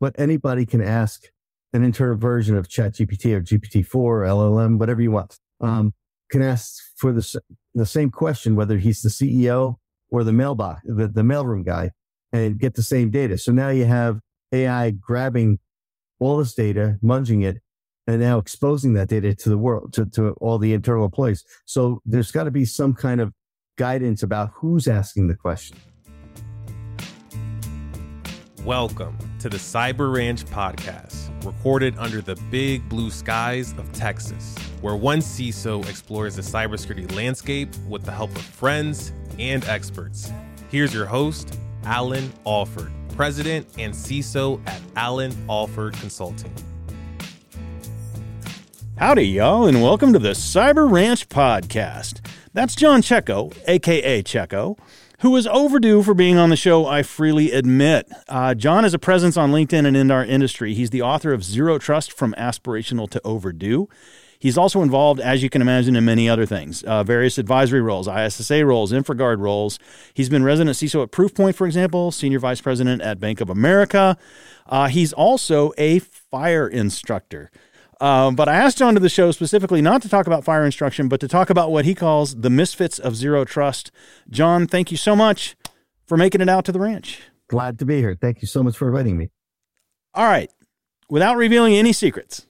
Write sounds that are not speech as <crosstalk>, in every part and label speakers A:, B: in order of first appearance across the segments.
A: but anybody can ask an internal version of ChatGPT or GPT-4 or LLM, whatever you want. Um, can ask for the the same question, whether he's the CEO or the mailbox, the, the mailroom guy, and get the same data. So now you have AI grabbing all this data, munging it, and now exposing that data to the world, to, to all the internal employees. So there's got to be some kind of guidance about who's asking the question.
B: Welcome to the Cyber Ranch podcast, recorded under the big blue skies of Texas, where one CISO explores the cybersecurity landscape with the help of friends and experts. Here's your host, Allan Alford, President and CISO at Allan Alford Consulting.
C: Howdy, y'all, and welcome to the Cyber Ranch podcast. That's John Checco, aka Checco who is overdue for being on the show, I freely admit. Uh, John is a presence on LinkedIn and in our industry. He's the author of Zero Trust From Aspirational to Overdue. He's also involved, as you can imagine, in many other things uh, various advisory roles, ISSA roles, InfraGard roles. He's been resident CISO at Proofpoint, for example, senior vice president at Bank of America. Uh, he's also a fire instructor. Um, but I asked John to the show specifically not to talk about fire instruction, but to talk about what he calls the misfits of zero trust. John, thank you so much for making it out to the ranch.
A: Glad to be here. Thank you so much for inviting me.
C: All right. Without revealing any secrets,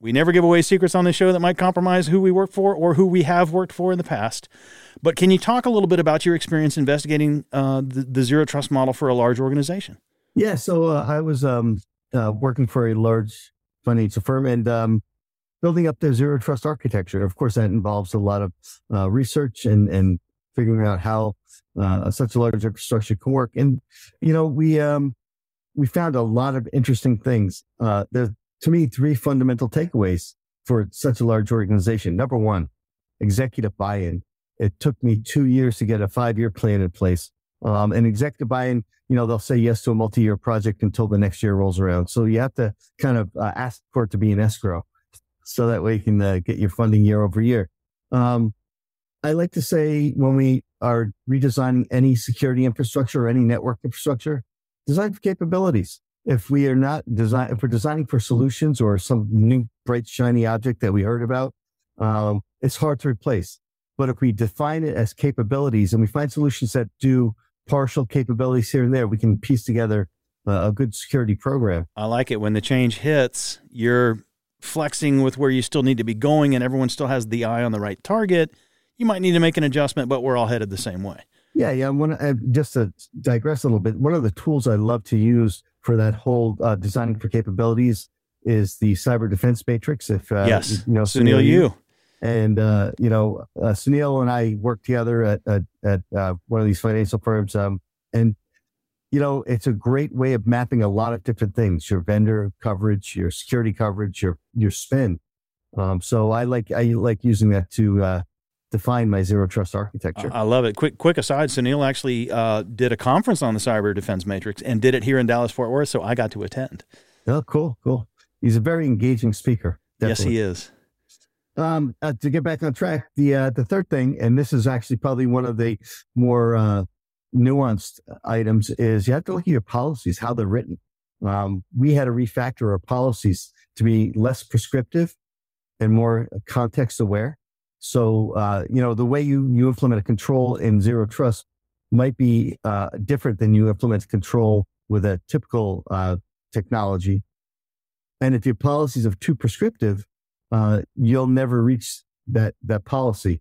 C: we never give away secrets on this show that might compromise who we work for or who we have worked for in the past. But can you talk a little bit about your experience investigating uh, the, the, zero trust model for a large organization?
A: Yeah. So uh, I was um, uh, working for a large financial firm and um, building up their zero trust architecture. Of course, that involves a lot of uh, research and, and figuring out how uh, such a large infrastructure can work. And, you know, we, um, we found a lot of interesting things. Uh, to me, three fundamental takeaways for such a large organization. Number one, executive buy-in. It took me two years to get a five-year plan in place. Um, and executive buy-in you know, they'll say yes to a multi-year project until the next year rolls around. So you have to kind of uh, ask for it to be an escrow, so that way you can uh, get your funding year over year. Um, I like to say when we are redesigning any security infrastructure or any network infrastructure, design for capabilities. If we are not design, if we're designing for solutions or some new bright shiny object that we heard about, um, it's hard to replace. But if we define it as capabilities and we find solutions that do partial capabilities here and there, we can piece together a good security program.
C: I like it when the change hits, you're flexing with where you still need to be going and everyone still has the eye on the right target. You might need to make an adjustment, but we're all headed the same way.
A: Yeah, yeah. One, uh, just to digress a little bit, one of the tools I love to use for that whole uh, designing for capabilities is the cyber defense matrix.
C: If uh, yes, you know Sounil Yu.
A: And, uh, you know, uh, Sounil and I worked together at, at, at uh, one of these financial firms. Um, and, you know, it's a great way of mapping a lot of different things, your vendor coverage, your security coverage, your, your spend. Um, so I like, I like using that to, uh, define my zero trust architecture.
C: I love it. Quick, quick aside. Sounil actually uh, did a conference on the cyber defense matrix and did it here in Dallas Fort Worth. So I got to attend.
A: Oh, cool, cool. He's a very engaging speaker.
C: Definitely. Yes, he is.
A: Um, uh, to get back on track, the uh, the third thing, and this is actually probably one of the more uh, nuanced items, is you have to look at your policies, how they're written. Um, we had to refactor our policies to be less prescriptive and more context aware. So, uh, you know, the way you you implement a control in zero trust might be uh, different than you implement control with a typical uh, technology. And if your policies are too prescriptive, uh, you'll never reach that that policy.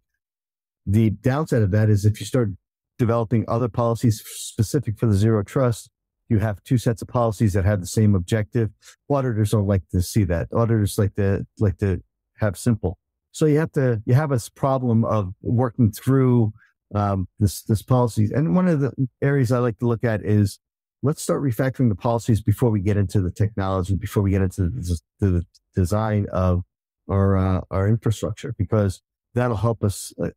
A: The downside of that is if you start developing other policies specific for the zero trust, you have two sets of policies that have the same objective. Auditors don't like to see that. Auditors like to like to have simple. So you have to you have this problem of working through um, this this policy. And one of the areas I like to look at is let's start refactoring the policies before we get into the technology, before we get into the, the design of our uh, our infrastructure because that'll help us uh,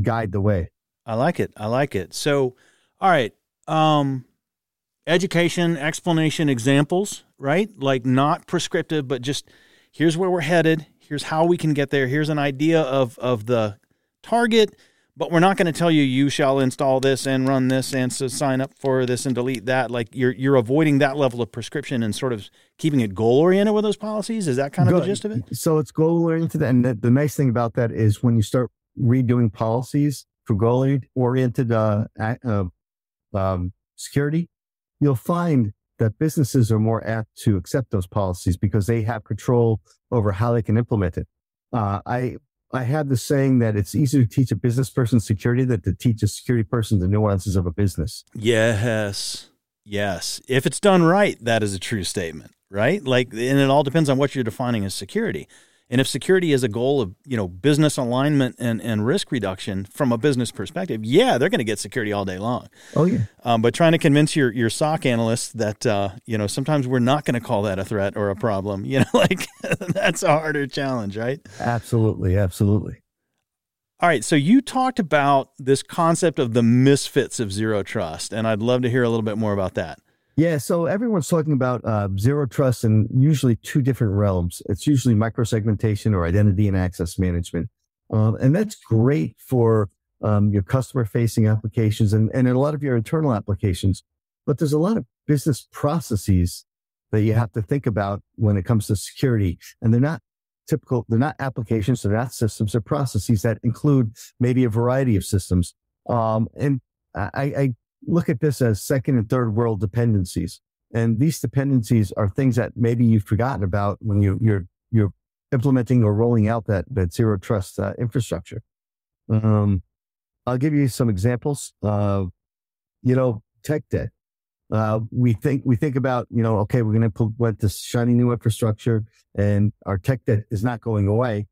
A: guide the way.
C: I like it. I like it. So, all right, um, education, explanation, examples, right? Like not prescriptive, but just here's where we're headed. Here's how we can get there. Here's an idea of of the target, but we're not going to tell you you shall install this and run this and so sign up for this and delete that. Like you're you're avoiding that level of prescription and sort of keeping it goal oriented with those policies. Is that kind of the gist of it?
A: So it's goal oriented, and the, the nice thing about that is when you start redoing policies for goal oriented uh, uh, um, security, you'll find that businesses are more apt to accept those policies because they have control over how they can implement it. Uh, I I have the saying that it's easier to teach a business person security than to teach a security person the nuances of a business.
C: Yes. Yes. If it's done right, that is a true statement, right? Like, and it all depends on what you're defining as security. And if security is a goal of, you know, business alignment and, and risk reduction from a business perspective, yeah, they're going to get security all day long.
A: Oh yeah,
C: Um, but trying to convince your, your SOC analysts that, uh, you know, sometimes we're not going to call that a threat or a problem, you know, <laughs> like <laughs> that's a harder challenge, right?
A: absolutely, absolutely.
C: All right. So you talked about this concept of the misfits of zero trust, and I'd love to hear a little bit more about that.
A: Yeah, so everyone's talking about uh, zero trust in usually two different realms. It's usually microsegmentation or identity and access management. Um, and that's great for um, your customer facing applications and, and a lot of your internal applications. But there's a lot of business processes that you have to think about when it comes to security. And they're not typical, they're not applications, they're not systems, they're processes that include maybe a variety of systems. Um, and I, I look at this as second and third world dependencies. And these dependencies are things that maybe you've forgotten about when you, you're you're implementing or rolling out that that zero trust uh, infrastructure. Um, I'll give you some examples. Uh, you know, tech debt. Uh, we think we think about you know okay we're going to implement this shiny new infrastructure and our tech debt is not going away,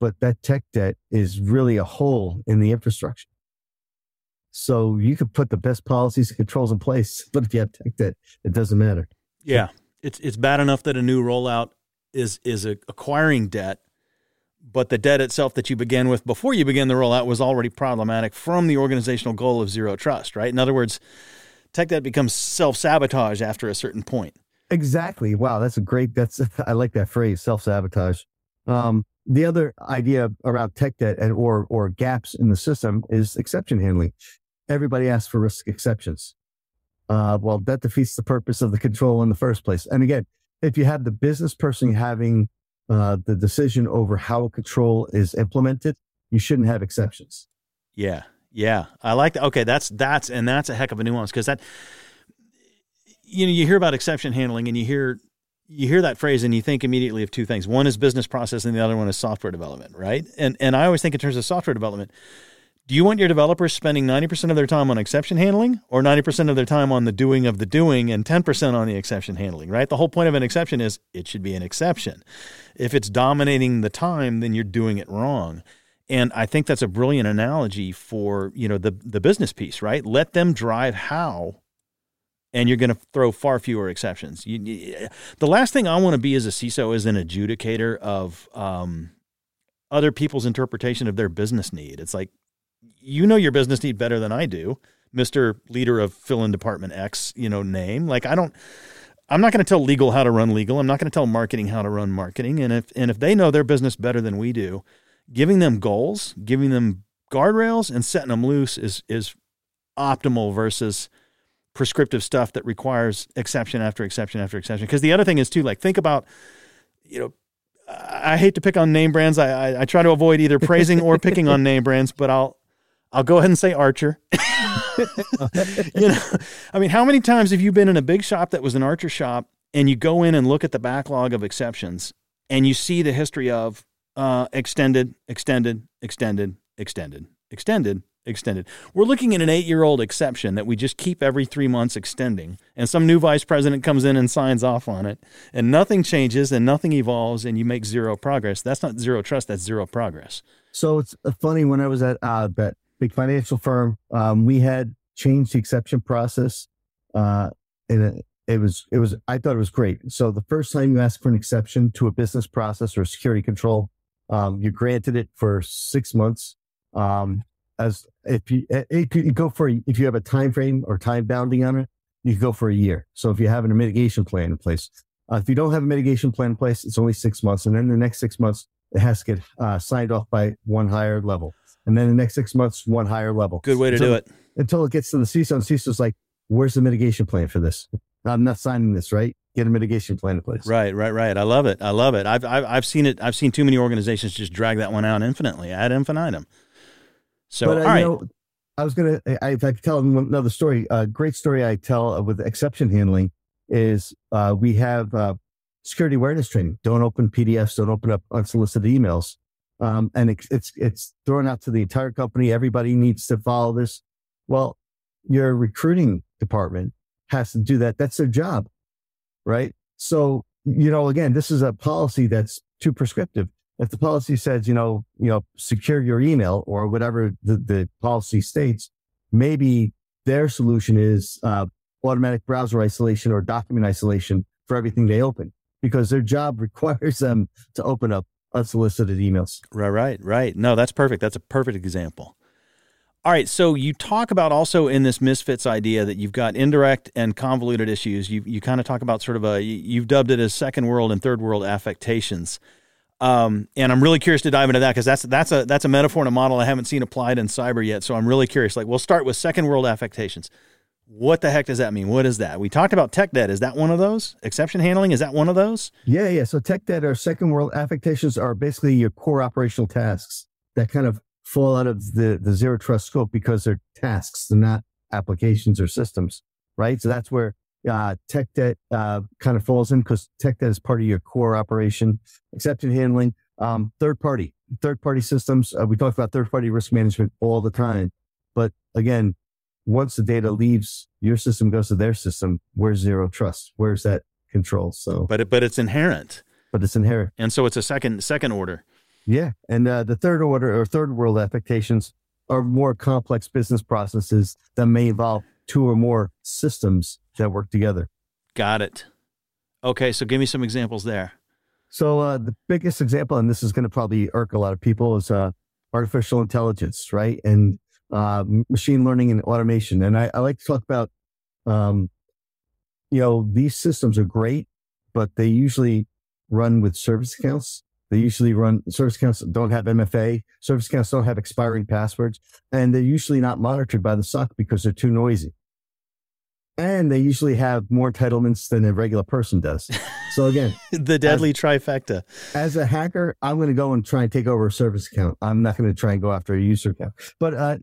A: but that tech debt is really a hole in the infrastructure. So you could put the best policies and controls in place, <laughs> but if you have tech debt, it doesn't matter.
C: Yeah, it's it's bad enough that a new rollout is is a, acquiring debt, but the debt itself that you began with before you began the rollout was already problematic from the organizational goal of zero trust. Right. In other words, tech debt becomes self sabotage after a certain point.
A: Exactly. Wow, that's a great. That's <laughs> I like that phrase, self sabotage. Um, the other idea around tech debt and or or gaps in the system is exception handling. Everybody asks for risk exceptions. Uh, well, that defeats the purpose of the control in the first place. And again, if you have the business person having uh, the decision over how a control is implemented, you shouldn't have exceptions.
C: Yeah, yeah, I like that. Okay, that's that's and that's a heck of a nuance because that you know you hear about exception handling and you hear you hear that phrase and you think immediately of two things. One is business process and the other one is software development, right? And and I always think in terms of software development. Do you want your developers spending 90% of their time on exception handling or 90% of their time on the doing of the doing and 10% on the exception handling, right? The whole point of an exception is it should be an exception. If it's dominating the time, then you're doing it wrong. And I think that's a brilliant analogy for, you know, the the business piece, right? Let them drive how and you're going to throw far fewer exceptions. You, you, the last thing I want to be as a CISO is an adjudicator of um, other people's interpretation of their business need. It's like you know your business need better than I do, Mister Leader of fill in Department X, you know name. Like I don't. I'm not going to tell legal how to run legal. I'm not going to tell marketing how to run marketing. And if and if they know their business better than we do, giving them goals, giving them guardrails, and setting them loose is is optimal versus prescriptive stuff that requires exception after exception after exception. Because the other thing is too, like think about, you know, I hate to pick on name brands. I, I, I try to avoid either praising or picking on name brands, but I'll I'll go ahead and say Archer. <laughs> you know, I mean, how many times have you been in a big shop that was an Archer shop, and you go in and look at the backlog of exceptions, and you see the history of uh, extended, extended, extended, extended, extended, extended. We're looking at an eight year old exception that we just keep every three months extending. And some new vice president comes in and signs off on it, and nothing changes and nothing evolves, and you make zero progress. That's not zero trust, that's zero progress.
A: So it's uh, funny when I was at that big financial firm, um, we had changed the exception process. Uh, and it, it was, it was, I thought it was great. So the first time you ask for an exception to a business process or security control, um, you granted it for six months. Um, as if you, you go for, if you have a time frame or time bounding on it, you go for a year. So if you have a mitigation plan in place, uh, if you don't have a mitigation plan in place, it's only six months. And then the next six months, it has to get uh, signed off by one higher level. And then the next six months, one higher level.
C: Good way to
A: So-
C: do it.
A: Until it gets to the CISO, and CISO's like, where's the mitigation plan for this? I'm not signing this, right? Get a mitigation plan in place.
C: Right, right, right. I love it. I love it. I've, I've, I've seen it. I've seen too many organizations just drag that one out infinitely, ad infinitum. So,
A: but uh,
C: all right.
A: you know, I was gonna, I, if I could tell another story, a great story I tell uh, with exception handling is uh, we have uh, security awareness training. Don't open PDFs. Don't open up unsolicited emails. Um, and it's, it's it's thrown out to the entire company. Everybody needs to follow this. Well, your recruiting department has to do that. That's their job, right? So you know, again, this is a policy that's too prescriptive if the policy says, you know, you know, secure your email or whatever the, the policy states, maybe their solution is uh, automatic browser isolation or document isolation for everything they open because their job <laughs> requires them to open up unsolicited emails.
C: Right, right, right. No, that's perfect. That's a perfect example. All right, so you talk about also in this misfits idea that you've got indirect and convoluted issues. You you kind of talk about sort of a you've dubbed it as second world and third world affectations. Um, and I'm really curious to dive into that because that's that's a that's a metaphor and a model I haven't seen applied in cyber yet. So I'm really curious. Like we'll start with second world affectations. What the heck does that mean? What is that? We talked about tech debt. Is that one of those? Exception handling is that one of those?
A: Yeah, yeah. So tech debt or second world affectations are basically your core operational tasks that kind of fall out of the, the zero trust scope because they're tasks, they're not applications or systems, right? So that's where uh, tech debt uh, kind of falls in because tech debt is part of your core operation. Exception handling, um, third party, third party systems. Uh, we talk about third party risk management all the time, but again, once the data leaves your system, goes to their system. Where's zero trust? Where's that control? So,
C: But it, but it's inherent,
A: but it's inherent.
C: and so it's a second second order.
A: Yeah. And uh, the third order or third world affectations are more complex business processes that may involve two or more systems that work together.
C: Got it. Okay, so give me some examples there.
A: So uh, the biggest example, and this is going to probably irk a lot of people, is uh, artificial intelligence, right? And uh, machine learning and automation. And I, I like to talk about, um, you know, these systems are great, but they usually run with service accounts. They usually run service accounts don't have MFA. Service accounts don't have expiring passwords, and they're usually not monitored by the SOC because they're too noisy. And they usually have more entitlements than a regular person does. So again, <laughs>
C: the deadly trifecta.
A: as a hacker, I'm going to go and try and take over a service account. I'm not going to try and go after a user account. But uh,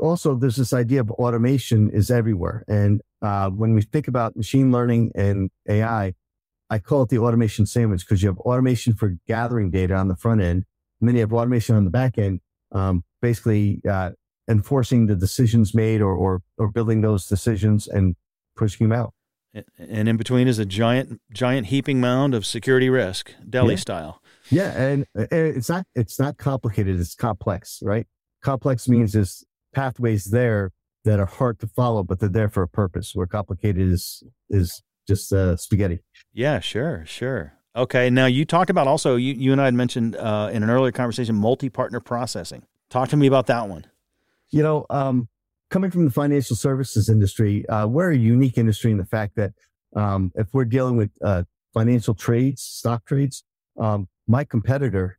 A: also, there's this idea of automation is everywhere. And uh, when we think about machine learning and AI, I call it the automation sandwich because you have automation for gathering data on the front end, and then you have automation on the back end, um, basically uh, enforcing the decisions made or, or or building those decisions and pushing them out.
C: And in between is a giant giant heaping mound of security risk, deli
A: Yeah.
C: style.
A: Yeah, and uh, it's not it's not complicated. It's complex, right? Complex means there's pathways there that are hard to follow, but they're there for a purpose. Where complicated is is just uh, spaghetti.
C: Yeah, sure, sure. Okay, now you talked about also you, you and I had mentioned uh, in an earlier conversation multi-partner processing. Talk to me about that one.
A: You know, um, coming from the financial services industry, uh, we're a unique industry in the fact that um, if we're dealing with uh, financial trades, stock trades, um, my competitor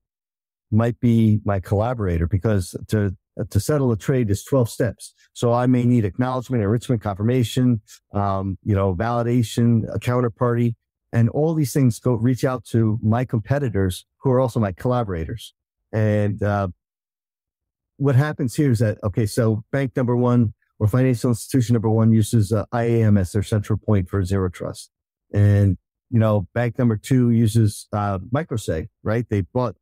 A: might be my collaborator because to to settle a trade is 12 steps. So I may need acknowledgement, enrichment, confirmation, um, you know, validation, a counterparty, and all these things go reach out to my competitors who are also my collaborators. And uh, what happens here is that okay, so bank number one or financial institution number one uses uh, IAM as their central point for zero trust, and you know, bank number two uses uh, microseg, right? They bought,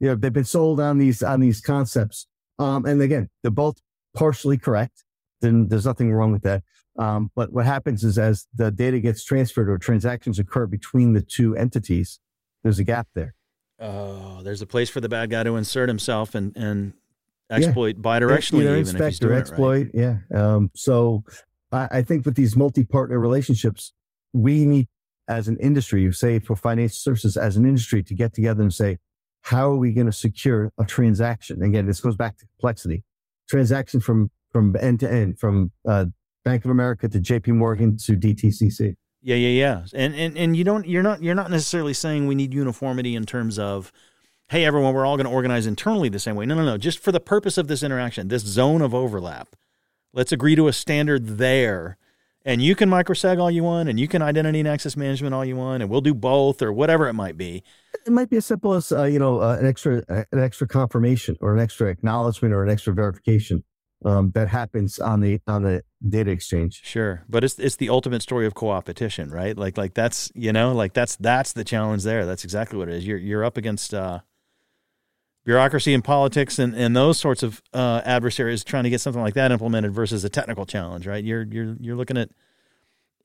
A: you know, they've been sold on these on these concepts, um, and again, they're both partially correct. Then there's nothing wrong with that. Um, but what happens is as the data gets transferred or transactions occur between the two entities, there's a gap there.
C: Oh, there's a place for the bad guy to insert himself and and
A: Yeah.
C: exploit bidirectionally,
A: Either
C: even if he's doing
A: exploit. Yeah. Um, so I, I think with these multi-partner relationships, we need as an industry, say for financial services as an industry to get together and say, how are we going to secure a transaction? Again, this goes back to complexity. Transaction from from end to end, from uh, Bank of America to J.P. Morgan to DTCC.
C: Yeah, yeah, yeah. And and and you don't you're not you're not necessarily saying we need uniformity in terms of hey, everyone, we're all going to organize internally the same way. No, no, no. Just for the purpose of this interaction, this zone of overlap, let's agree to a standard there. And you can microseg all you want, and you can identity and access management all you want, and we'll do both or whatever it might be.
A: It might be as simple as uh, you know uh, an extra uh, an extra confirmation or an extra acknowledgement or an extra verification um, that happens on the on the data exchange.
C: Sure, but it's it's the ultimate story of co-opetition, right? Like like that's you know like that's that's the challenge there. That's exactly what it is. You're you're up against uh, bureaucracy and politics and, and those sorts of uh, adversaries trying to get something like that implemented versus a technical challenge, right? You're you're you're looking at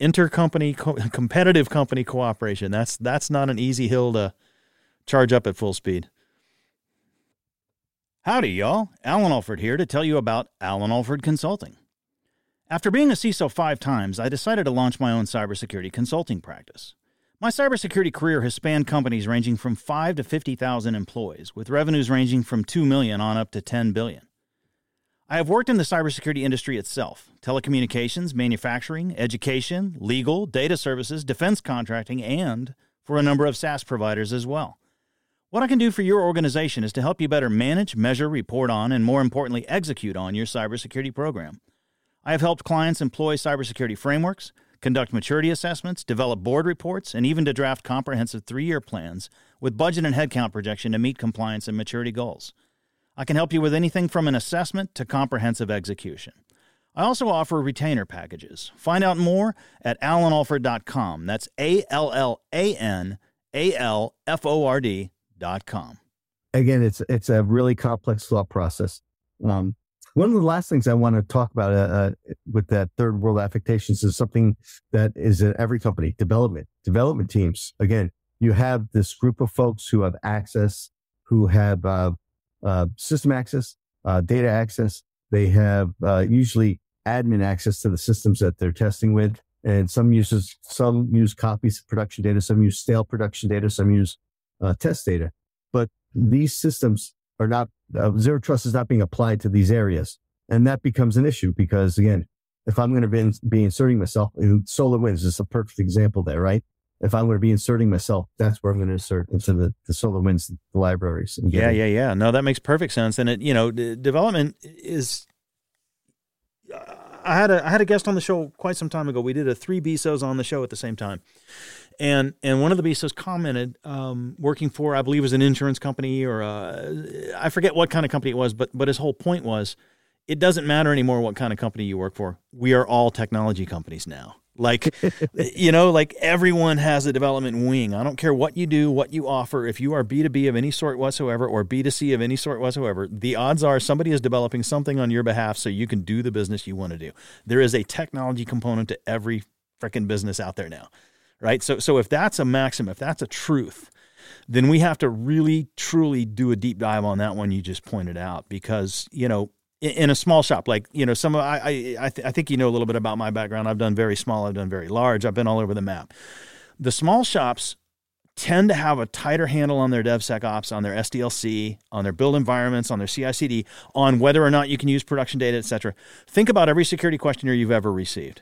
C: intercompany co- <laughs> competitive company cooperation. That's that's not an easy hill to charge up at full speed. Howdy, y'all. Allan Alford here to tell you about Allan Alford Consulting. After being a CISO five times, I decided to launch my own cybersecurity consulting practice. My cybersecurity career has spanned companies ranging from 5 to 50,000 employees, with revenues ranging from 2 million on up to 10 billion. I have worked in the cybersecurity industry itself telecommunications, manufacturing, education, legal, data services, defense contracting, and for a number of SaaS providers as well. What I can do for your organization is to help you better manage, measure, report on, and more importantly, execute on your cybersecurity program. I have helped clients employ cybersecurity frameworks, conduct maturity assessments, develop board reports, and even to draft comprehensive three year plans with budget and headcount projection to meet compliance and maturity goals. I can help you with anything from an assessment to comprehensive execution. I also offer retainer packages. Find out more at allanalford.com. That's A L L A N A L F O R D com.
A: Again, it's it's a really complex thought process. Um, one of the last things I want to talk about uh, uh, with that third world affectations is something that is in every company development development teams. Again, you have this group of folks who have access, who have uh, uh system access, uh, data access. They have uh, usually admin access to the systems that they're testing with, and some uses some use copies of production data, some use stale production data, some use test data. But these systems are not, uh, zero trust is not being applied to these areas. And that becomes an issue because, again, if I'm going to be, be inserting myself, in SolarWinds, is a perfect example there, right? If I'm going to be inserting myself, that's where I'm going to insert into the, SolarWinds the libraries.
C: yeah, yeah, yeah. No, that makes perfect sense. And it, you know, d- development is. I had a I had a guest on the show quite some time ago. We did a three BSOs on the show at the same time, and and one of the BSOs commented, um, working for I believe was an insurance company or a, I forget what kind of company it was, but but his whole point was, it doesn't matter anymore what kind of company you work for. We are all technology companies now. Like, you know, like everyone has a development wing. I don't care what you do, what you offer. If you are B2B of any sort whatsoever or B2C of any sort whatsoever, the odds are somebody is developing something on your behalf so you can do the business you want to do. There is a technology component to every freaking business out there now right? So, so if that's a maxim, if that's a truth, then we have to really, truly do a deep dive on that one you just pointed out because, you know, in, a small shop, like, you know, some, I, I, I, th- I think you know a little bit about my background. I've done very small, I've done very large, I've been all over the map. The small shops tend to have a tighter handle on their DevSecOps, on their SDLC, on their build environments, on their CI/CD, on whether or not you can use production data, et cetera. Think about every security questionnaire you've ever received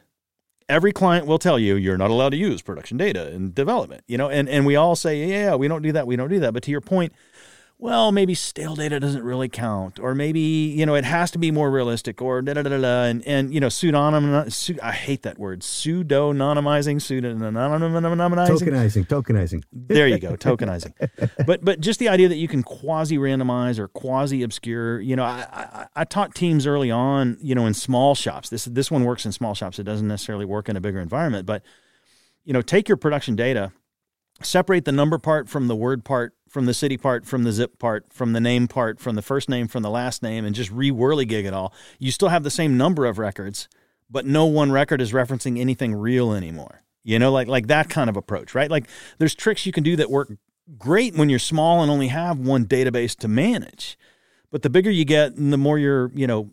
C: every client will tell you you're not allowed to use production data in development, you know, and, and we all say, yeah, we don't do that, we don't do that. But to your point, well, maybe stale data doesn't really count, or maybe you know it has to be more realistic, or da da da da, and and you know pseudonym. I hate that word, pseudonymizing, pseudonymizing,
A: tokenizing, tokenizing.
C: There you go, tokenizing. <laughs> but but just the idea that you can quasi randomize or quasi obscure. You know, I, I I taught teams early on, you know, in small shops. This this one works in small shops. It doesn't necessarily work in a bigger environment, but you know, take your production data separate the number part from the word part, from the city part, from the zip part, from the name part, from the first name, from the last name, and just re whirligig it all, you still have the same number of records, but no one record is referencing anything real anymore. You know, like like that kind of approach, right? Like there's tricks you can do that work great when you're small and only have one database to manage. But the bigger you get and the more you're, you know,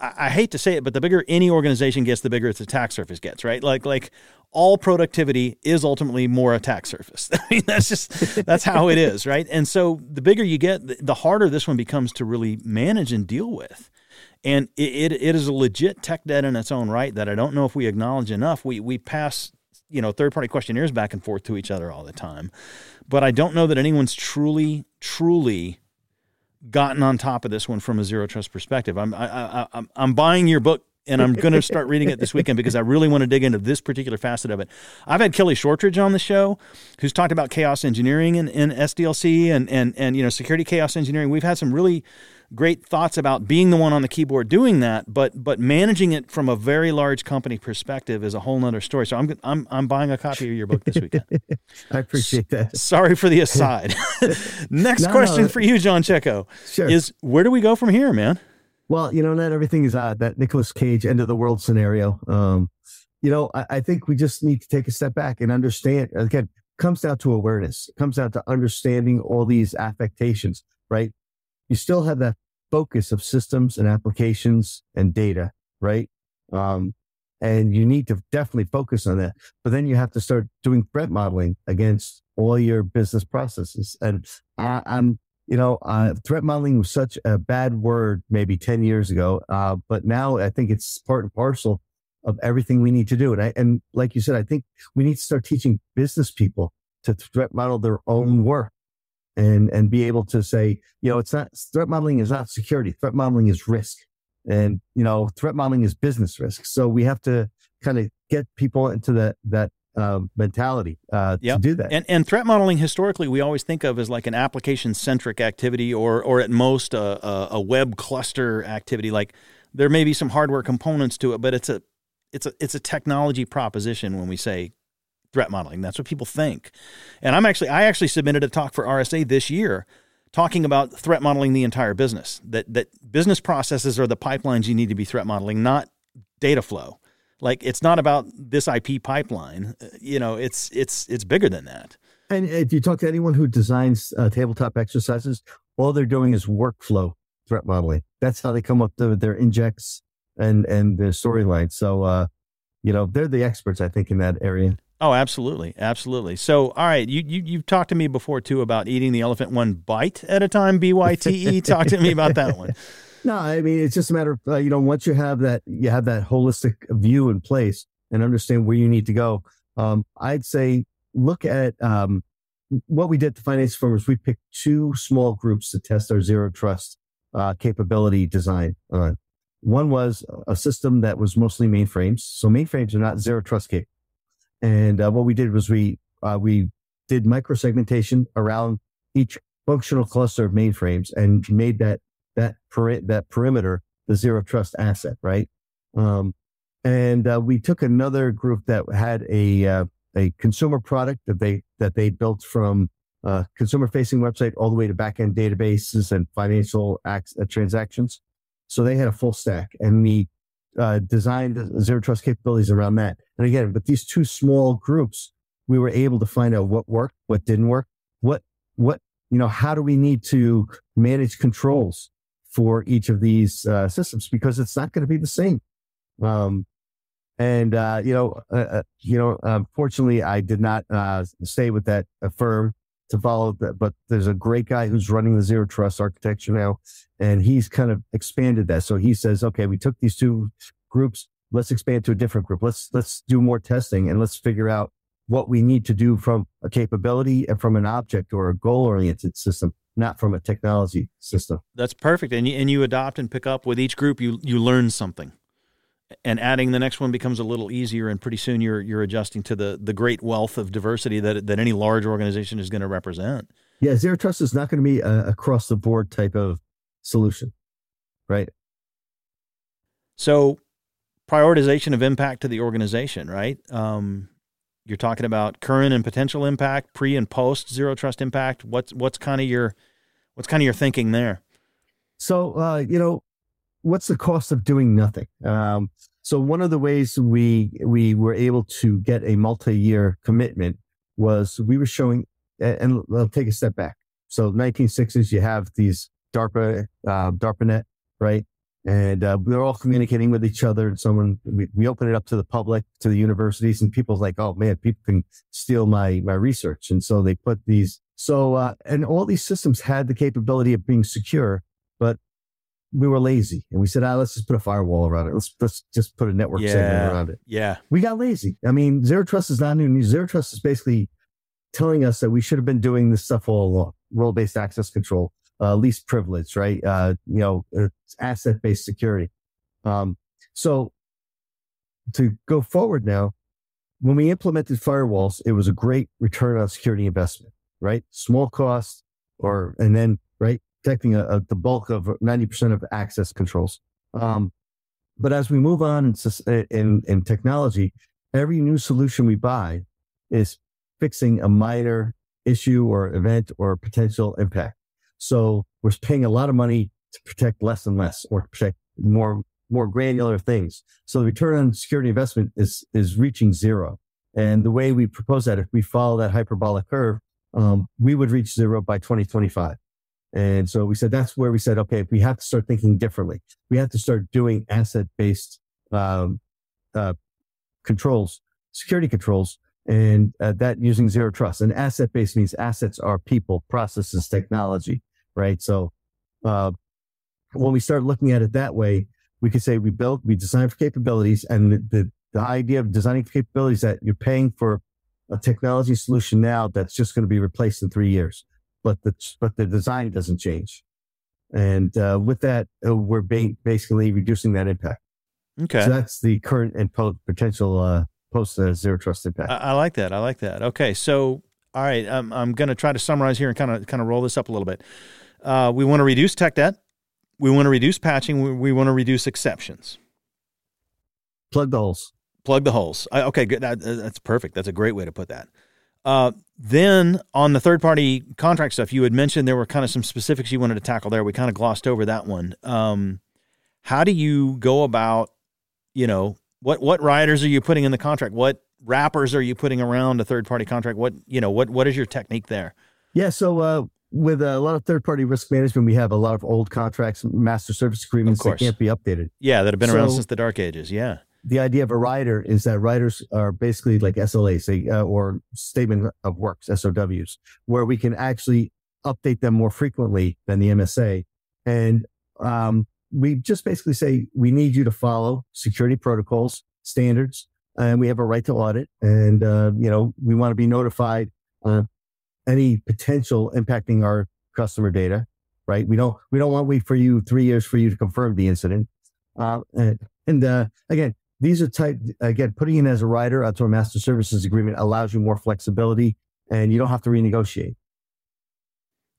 C: I, hate to say it, but the bigger any organization gets, the bigger its attack surface gets, right? Like like all productivity is ultimately more attack surface. <laughs> I mean, that's just that's how it is, right? And so the bigger you get, the harder this one becomes to really manage and deal with. And it, it, it is a legit tech debt in its own right that I don't know if we acknowledge enough. We we pass you know third party questionnaires back and forth to each other all the time, but I don't know that anyone's truly truly gotten on top of this one from a zero trust perspective. I'm I, I, I'm I'm buying your book and I'm going to start reading it this weekend because I really want to dig into this particular facet of it. I've had Kelly Shortridge on the show, who's talked about chaos engineering in, in SDLC and and and you know security chaos engineering. We've had some really great thoughts about being the one on the keyboard doing that, but but managing it from a very large company perspective is a whole nother story. So I'm I'm I'm buying a copy of your book this weekend. <laughs>
A: I appreciate that.
C: Sorry for the aside. <laughs> Next no, question no. for you, John Checco,
A: sure.
C: is where do we go from here, man?
A: Well, you know, not everything is uh, that Nicolas Cage end of the world scenario. Um, you know, I, I, think we just need to take a step back and understand. Again, comes down to awareness. It comes down to understanding all these affectations, right? You still have that focus of systems and applications and data, right? Um, and you need to definitely focus on that. But then you have to start doing threat modeling against all your business processes. And I, I'm you know, uh, threat modeling was such a bad word maybe 10 years ago. Uh, but now I think it's part and parcel of everything we need to do. And I, and like you said, I think we need to start teaching business people to threat model their own work and, and be able to say, you know, it's not threat modeling is not security. Threat modeling is risk. And, you know, threat modeling is business risk. So we have to kind of get people into that, that um, mentality uh, yep. to do that.
C: And, and threat modeling historically we always think of as like an application centric activity or or at most a, a, a, web cluster activity. Like there may be some hardware components to it, but it's a it's a it's a technology proposition when we say threat modeling. That's what people think. And I'm actually I actually submitted a talk for RSA this year talking about threat modeling the entire business. That that business processes are the pipelines you need to be threat modeling, not data flow. Like it's not about this IP pipeline. Uh, you know, it's it's it's bigger than that.
A: And if you talk to anyone who designs uh, tabletop exercises, all they're doing is workflow threat modeling. That's how they come up with their injects and and their storyline. So, uh, you know, they're the experts, I think, in that area.
C: Oh, absolutely, absolutely. So, all right, you you you've talked to me before too about eating the elephant one bite at a time. B Y T E. Talk to me about that one. <laughs>
A: No, I mean it's just a matter of uh, you know once you have that you have that holistic view in place and understand where you need to go. Um, I'd say look at um, what we did to finance firms. We picked two small groups to test our zero trust uh, capability design on. One was a system that was mostly mainframes, so mainframes are not zero trust capable. And uh, what we did was we uh, we did microsegmentation around each functional cluster of mainframes and made that that peri- that perimeter the zero trust asset, right? Um, and uh, we took another group that had a uh, a consumer product that they that they built from uh, consumer facing website all the way to backend databases and financial acts, uh, transactions. So they had a full stack, and we uh, designed zero trust capabilities around that. And again, but these two small groups, we were able to find out what worked, what didn't work, what what you know, how do we need to manage controls for each of these uh, systems because it's not going to be the same. Um, and uh, you know, uh, uh you know, unfortunately, I did not uh, stay with that uh, firm to follow that. But there's a great guy who's running the zero trust architecture now, and he's kind of expanded that. So he says, okay, we took these two groups, let's expand to a different group. Let's let's do more testing and let's figure out what we need to do from a capability and from an object or a goal oriented system not from a technology system.
C: That's perfect. And you, and you adopt and pick up with each group, you, you learn something. And adding the next one becomes a little easier, and pretty soon you're you're adjusting to the the great wealth of diversity that that any large organization is going to represent.
A: Yeah, zero trust is not going to be a across the board type of solution, right?
C: So, prioritization of impact to the organization, right? Um, you're talking about current and potential impact, pre and post zero trust impact. What's what's kind of your What's kind of your thinking there?
A: So, uh, you know, what's the cost of doing nothing? Um, so one of the ways we we were able to get a multi-year commitment was we were showing, and I'll take a step back. So 1960s, you have these DARPA, uh, DARPANET, right? And uh, we are all communicating with each other. And someone we, we open it up to the public, to the universities, and people's like, "Oh man, people can steal my my research." And so they put these so, uh, and all these systems had the capability of being secure, but we were lazy and we said, ah, let's just put a firewall around it. Let's, let's just put a network
C: Yeah.
A: segment around it.
C: Yeah.
A: We got lazy. I mean, zero trust is not new. Zero trust is basically telling us that we should have been doing this stuff all along. Role based access control, uh, least privilege, right? Uh, you know, asset based security. Um, so to go forward now, when we implemented firewalls, it was a great return on security investment, right? Small cost or, and then, right, protecting a, a, the bulk of 90% of access controls. Um, but as we move on in, sus- uh, in, in technology, every new solution we buy is fixing a minor issue or event or potential impact. So we're paying a lot of money to protect less and less or protect more more granular things. So the return on security investment is is reaching zero. And the way we propose that, if we follow that hyperbolic curve, um, we would reach zero by 2025. And so we said that's where we said, okay, we have to start thinking differently. We have to start doing asset based um, uh, controls, security controls, and uh, that using zero trust. And asset based means assets are people, processes, technology, right? So uh, when we start looking at it that way, we could say we built, we designed for capabilities, and the, the, the idea of designing capabilities that you're paying for a technology solution now that's just going to be replaced in three years, but the but the design doesn't change. And uh, with that, uh, we're ba- basically reducing that impact.
C: Okay.
A: So that's the current and po- potential uh, post uh, zero trust impact.
C: I, I like that. I like that. Okay. So, all right, I'm, I'm going to try to summarize here and kind of kind of roll this up a little bit. Uh, we want to reduce tech debt. We want to reduce patching. We, we want to reduce exceptions.
A: Plug the holes.
C: Plug the holes. I, okay, good. That, that's perfect. That's a great way to put that. Uh, then on the third party contract stuff, you had mentioned there were kind of some specifics you wanted to tackle there. We kind of glossed over that one. Um, how do you go about, you know, what what riders are you putting in the contract? What wrappers are you putting around a third party contract? What you know, what what is your technique there?
A: Yeah. So uh, with a lot of third party risk management, we have a lot of old contracts, master service agreements that can't be updated.
C: Yeah, that have been around since the dark ages. Yeah.
A: The idea of a rider is that riders are basically like SLAs uh, or statement of works, SOWs, where we can actually update them more frequently than the MSA. And um, we just basically say we need you to follow security protocols, standards, and we have a right to audit. And uh, you know we want to be notified uh, any potential impacting our customer data. Right? We don't we don't want wait for you three years for you to confirm the incident. Uh, and and uh, again, these are type again putting in as a rider onto a master services agreement allows you more flexibility, and you don't have to renegotiate.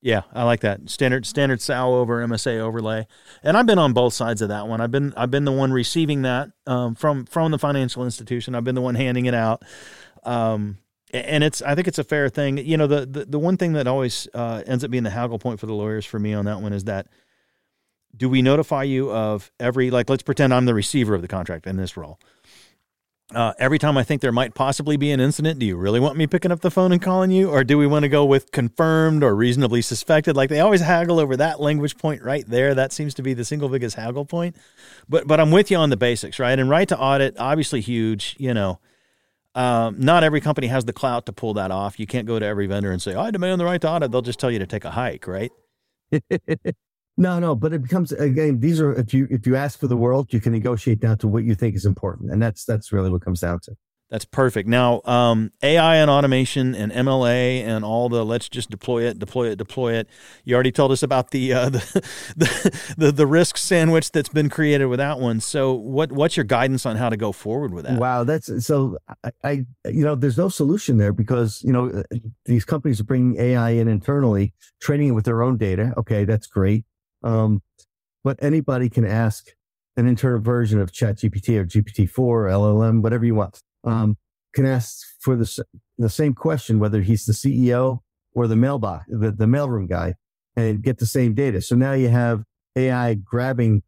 C: Yeah, I like that standard standard SAL over MSA overlay, and I've been on both sides of that one. I've been I've been the one receiving that um, from from the financial institution. I've been the one handing it out, um, and it's I think it's a fair thing. You know, the the, the one thing that always uh, ends up being the haggle point for the lawyers for me on that one is that do we notify you of every like let's pretend I'm the receiver of the contract in this role. Uh, every time I think there might possibly be an incident, do you really want me picking up the phone and calling you, or do we want to go with confirmed or reasonably suspected? Like they always haggle over that language point right there. That seems to be the single biggest haggle point. But but I'm with you on the basics, right? And right to audit, obviously huge. You know, um, not every company has the clout to pull that off. You can't go to every vendor and say, "I demand the right to audit." They'll just tell you to take a hike, right? <laughs>
A: no, no, but it becomes again. These are if you if you ask for the world, you can negotiate down to what you think is important, and that's that's really what comes down to.
C: That's perfect. Now, um, AI and automation and MLA and all the let's just deploy it, deploy it, deploy it. You already told us about the uh, the, <laughs> the the the risk sandwich that's been created with that one. So, what what's your guidance on how to go forward with that?
A: Wow, that's so. I, I you know, there's no solution there because you know these companies are bringing AI in internally, training it with their own data. Okay, that's great. Um, but anybody can ask an internal version of ChatGPT or GPT-4 or LLM, whatever you want. Um, can ask for the the same question, whether he's the CEO or the mailbox, the, the mailroom guy, and get the same data. So now you have AI grabbing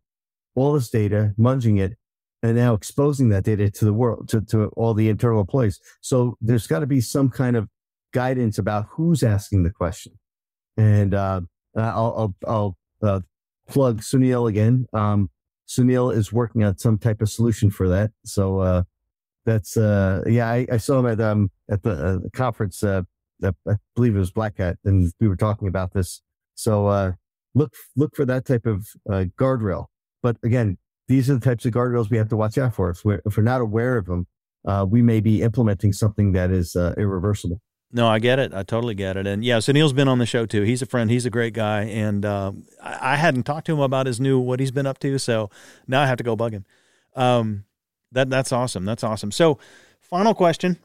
A: all this data, munging it, and now exposing that data to the world, to, to all the internal employees. So there's got to be some kind of guidance about who's asking the question. And uh, I'll, I'll, I'll uh, plug Sounil again. Um, Sounil is working on some type of solution for that. So uh, that's uh, yeah, I, I saw him at um at the, uh, conference. Uh, I believe it was Black Hat, and we were talking about this. So uh, look look for that type of uh, guardrail. But again, these are the types of guardrails we have to watch out for. If we're, if we're not aware of them, we may be implementing something that is irreversible.
C: No, I get it. I totally get it. And yeah, Sounil's been on the show too. He's a friend. He's a great guy. And uh, I, I, hadn't talked to him about his new what he's been up to. So now I have to go bug him. Um, that that's awesome. That's awesome. So, final question.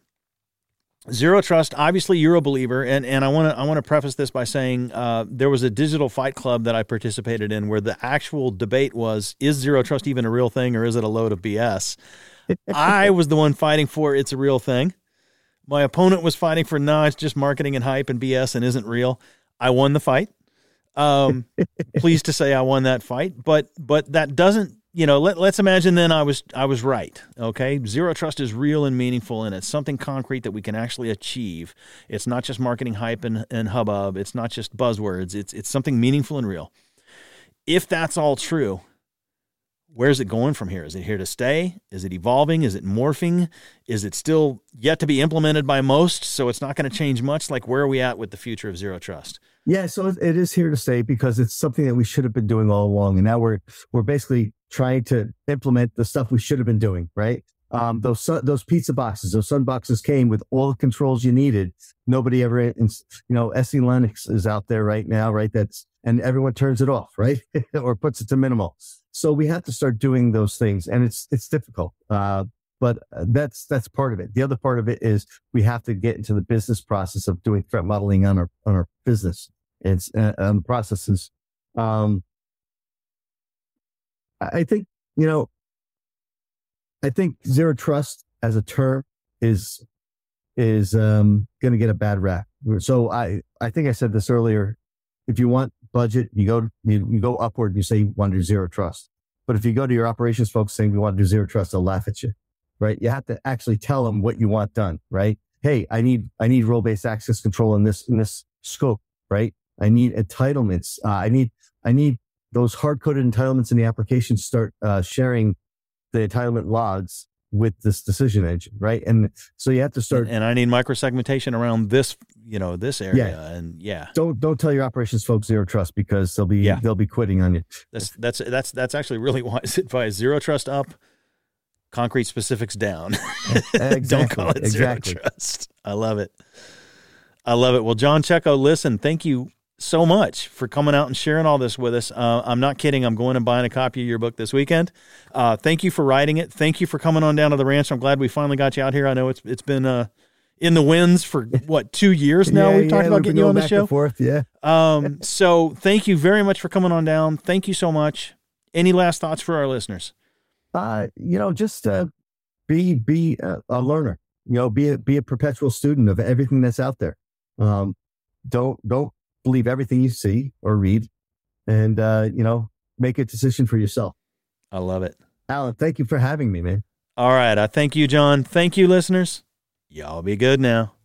C: Zero trust. Obviously, you're a believer, and, and I want to I want to preface this by saying uh, there was a digital fight club that I participated in where the actual debate was: Is zero trust even a real thing, or is it a load of BS? <laughs> I was the one fighting for it's a real thing. My opponent was fighting for no, it's just marketing and hype and BS and isn't real. I won the fight. Um, <laughs> pleased to say I won that fight, but but that doesn't you know let, let's imagine then I was I was right. Okay, zero trust is real and meaningful, and it's something concrete that we can actually achieve. It's not just marketing hype and, and hubbub. It's not just buzzwords. It's it's something meaningful and real. If that's all true, where's it going from here? Is it here to stay? Is it evolving? Is it morphing? Is it still yet to be implemented by most? So it's not going to change much. Like, where are we at with the future of zero trust?
A: Yeah, so it is here to stay because it's something that we should have been doing all along, and now we're we're basically trying to implement the stuff we should have been doing. Right? Um, those those pizza boxes, those sun boxes came with all the controls you needed. Nobody ever, you know, SE Linux is out there right now, right? That's and everyone turns it off, right, <laughs> or puts it to minimal. So we have to start doing those things, and it's it's difficult. Uh, but uh, that's that's part of it. The other part of it is we have to get into the business process of doing threat modeling on our on our business. It's uh, um, processes. Um, I think you know. I think zero trust as a term is is um, going to get a bad rap. So I I think I said this earlier. If you want budget, you go you, you go upward. You say you want to do zero trust. But if you go to your operations folks saying we want to do zero trust, they'll laugh at you, right? You have to actually tell them what you want done, right? Hey, I need I need role based access control in this in this scope, right? I need entitlements. Uh, I need I need those hard coded entitlements in the application start uh, sharing the entitlement logs with this decision engine, right? And so you have to start.
C: And I need microsegmentation around this, you know, this area. Yeah. And yeah,
A: don't don't tell your operations folks zero trust because they'll be yeah. they'll be quitting on you.
C: That's that's that's that's actually really <laughs> wise advice. Zero trust up, concrete specifics down.
A: exactly. <laughs>
C: don't call it exactly. zero trust. I love it. I love it. Well, John Checco, listen, thank you so much for coming out and sharing all this with us. Uh, I'm not kidding. I'm going and buying a copy of your book this weekend. Uh, thank you for writing it. Thank you for coming on down to the ranch. I'm glad we finally got you out here. I know it's it's been uh, in the winds for <laughs> what two years now.
A: yeah,
C: We've talked
A: yeah,
C: about getting you on the show.
A: forth, yeah.
C: Um, <laughs> so thank you very much for coming on down. Thank you so much. Any last thoughts for our listeners?
A: Uh, you know, just uh, be be a, a learner. You know, be a, be a perpetual student of everything that's out there. Um, don't don't believe everything you see or read and, uh, you know, make a decision for yourself.
C: I love it.
A: Allan, thank you for having me, man.
C: All right. I thank you, John. Thank you, listeners. Y'all be good now.